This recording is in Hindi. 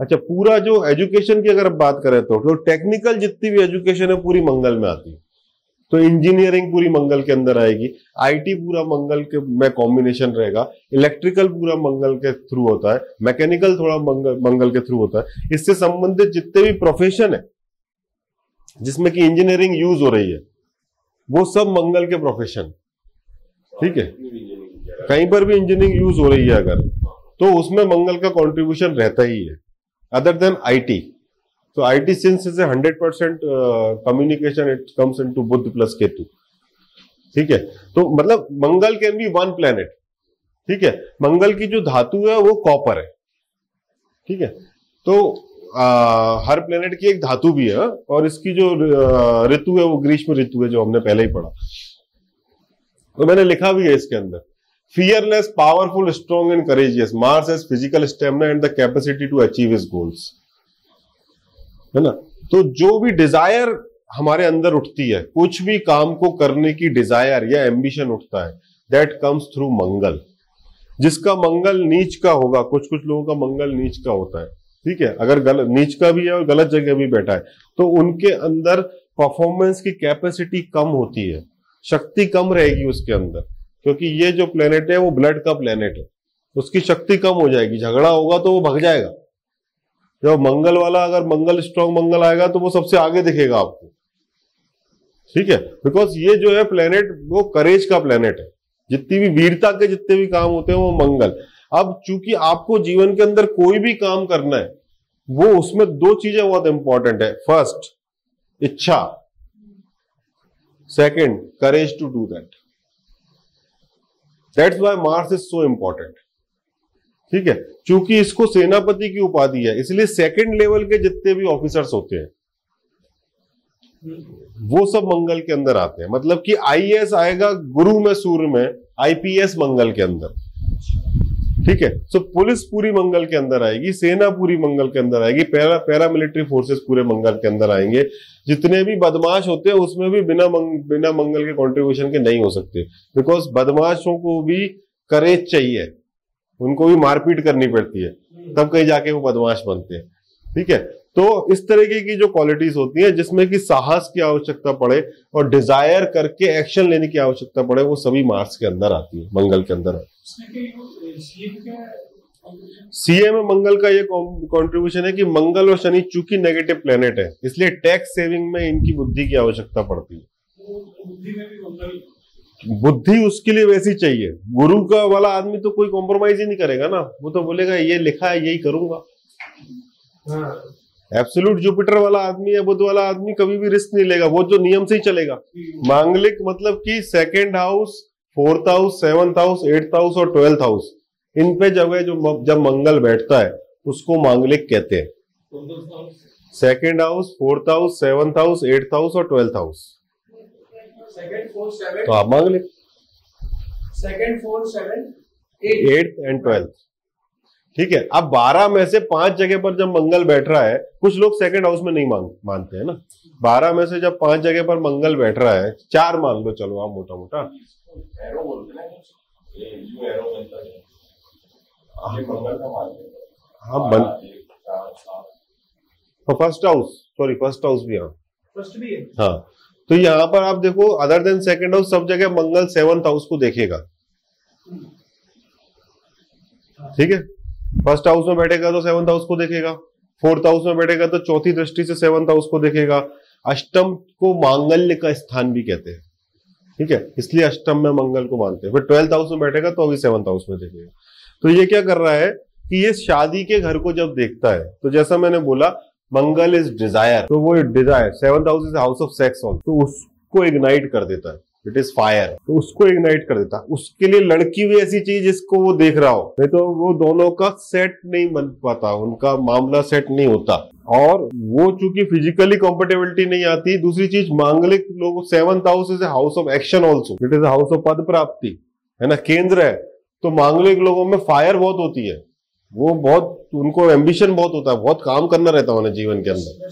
अच्छा पूरा जो एजुकेशन की अगर बात करें तो, तो टेक्निकल जितनी भी एजुकेशन है पूरी मंगल में आती है। तो इंजीनियरिंग पूरी मंगल के अंदर आएगी। आईटी पूरा मंगल के में कॉम्बिनेशन रहेगा। इलेक्ट्रिकल पूरा मंगल के थ्रू होता है। मैकेनिकल थोड़ा मंगल मंगल के थ्रू होता है। इससे संबंधित जितने भी प्रोफेशन है जिसमें कि इंजीनियरिंग यूज़ हो रही है वो सब मंगल के प्रोफेशन ठीक है? कहीं पर भी इंजीनियरिंग यूज़ हो रही है अगर तो उसमें मंगल का कंट्रीब्यूशन रहता ही है। Other than IT So IT since is a hundred percent uh, communication, it comes into Budh plus Ketu ठीक है? तो मतलब Mangal can be one planet ठीक है? मंगल की जो धातु है वो कॉपर है। ठीक है? तो आ, हर प्लेनेट की एक धातु भी है और इसकी जो ऋतु है वो ग्रीष्म ऋतु है जो हमने पहले ही पढ़ा। तो मैंने लिखा भी है इसके अंदर। Fearless powerful strong and courageous Mars as physical stamina and the capacity to achieve is goals है ना? तो जो भी डिज़ायर हमारे अंदर उठती है, कुछ भी काम को करने की डिज़ायर या एम्बिशन उठता है दैट कम्स थ्रू मंगल जिसका मंगल नीच का होगा कुछ कुछ लोगों का मंगल नीच का होता है। ठीक है? अगर गलत, नीच का भी है और गलत जगह भी बैठा है तो उनके अंदर परफॉर्मेंस की कैपेसिटी कम होती है। शक्ति कम रहेगी उसके अंदर। क्योंकि ये जो प्लेनेट है, वो ब्लड का प्लेनेट है। उसकी शक्ति कम हो जाएगी। झगड़ा होगा तो वो भग जाएगा। जब मंगल वाला, अगर मंगल स्ट्रॉन्ग मंगल आएगा तो वो सबसे आगे दिखेगा आपको। ठीक है? बिकॉज़ ये जो है प्लेनेट वो करेज का प्लेनेट है। जितनी भी वीरता के जितने भी काम होते हैं, वो मंगल। अब चूँकि आपको जीवन के अंदर कोई भी काम करना है, वो उसमें दो चीज़ें बहुत इंपॉर्टेंट है। फ़र्स्ट इच्छा। Second courage to do that that's why Mars is so important ठीक है? क्योंकि इसको सेनापति की उपाधि है। इसलिए सेकंड लेवल के जितने भी ऑफिसर्स होते हैं, वो सब मंगल के अंदर आते हैं। मतलब कि आईएएस आएगा, गुरु में, सूर्य में आईपीएस मंगल के अंदर। ठीक है? सो पुलिस पूरी मंगल के अंदर आएगी सेना पूरी मंगल के अंदर आएगी पैरा पैरामिलिट्री फोर्सेस पूरे मंगल के अंदर आएँगे। जितने भी बदमाश होते हैं उसमें भी बिना मंग, बिना मंगल के कंट्रीब्यूशन के नहीं हो सकते। बिकॉज़ बदमाशों को भी करेज चाहिए। उनको भी मारपीट करनी पड़ती है। तब कहीं जाके वो बदमाश बनते हैं। ठीक है? तो इस तरीके की जो क्वालिटीज होती है जिसमें कि साहस की आवश्यकता पड़े और डिज़ायर करके एक्शन लेने की आवश्यकता पड़े वो सभी मार्स के अंदर आती है मंगल के अंदर आती सीए में मंगल का ये कंट्रीब्यूशन है कि मंगल और शनि चूँकि नेगेटिव प्लेनेट है इसलिए टैक्स सेविंग में इनकी बुद्धि की आवश्यकता पड़ती है। बुद्धि उसके लिए वैसी चाहिए। गुरु का वाला आदमी तो कोई कॉम्प्रोमाइज ही नहीं करेगा ना। वो तो बोलेगा ये लिखा है यही करूँगा। एब्सोल्यूट। जुपिटर वाला आदमी या बुद्ध वाला आदमी कभी भी रिस्क नहीं लेगा वो जो नियम से ही चलेगा। मांगलिक मतलब कि second house fourth house seventh house eighth house और ट्वेल्थ हाउस इन पे जब जो जब मंगल बैठता है उसको मांगलिक कहते हैं। Second house fourth house seventh house eighth house और ट्वेल्थ हाउस तो आप मांग ले second fourth seven eighth and twelfth ठीक है अब बारह में से पाँच जगह पर जब मंगल बैठ रहा है कुछ लोग सेकंड हाउस में नहीं मांग मानते हैं ना? बारह में से जब पाँच जगह पर मंगल बैठ रहा है चार मान लो चलो आप मोटा मोटा हाँ बन first house sorry first house भी हाँ। फ़र्स्ट भी है। हाँ तो यहाँ पर आप देखो अदर देन सेकेंड हाउस सब जगह मंगल सेवंथ हाउस को देखेगा। ठीक है? फ़र्स्ट हाउस में बैठेगा तो सेवंथ हाउस को देखेगा। फोर्थ हाउस में बैठेगा तो चौथी दृष्टि से सेवंथ हाउस को देखेगा। अष्टम को मांगल्य का स्थान भी कहते हैं। ठीक है? इसलिए अष्टम में मंगल को मानते हैं। फिर ट्वेल्थ हाउस में बैठेगा तो अभी सेवंथ हाउस में देखेगा। तो ये क्या कर रहा है कि ये शादी के घर को जब देखता है तो जैसा मैंने बोला, मंगल इज़ डिज़ायर। तो वो desire, seventh house is house of sex all तो उसको इग्नाइट कर देता है। इट इज़ फायर तो उसको इग्नाइट कर देता। उसके लिए लड़की भी ऐसी चीज़ जिसको वो देख रहा हो। नहीं तो वो दोनों का सेट नहीं बन पाता। उनका मामला सेट नहीं होता। और वो चूँकि फिजिकली कॉम्पेटेबिलिटी नहीं आती, दूसरी चीज़, मांगलिक लोग seventh house is a house of action also it is house of पद प्राप्ति। है ना? केंद्र है। तो मांगलिक लोगों में फायर बहुत होती है। वो बहुत, उनको एम्बिशन बहुत होता है। बहुत काम करना रहता है उन्हें जीवन के अंदर।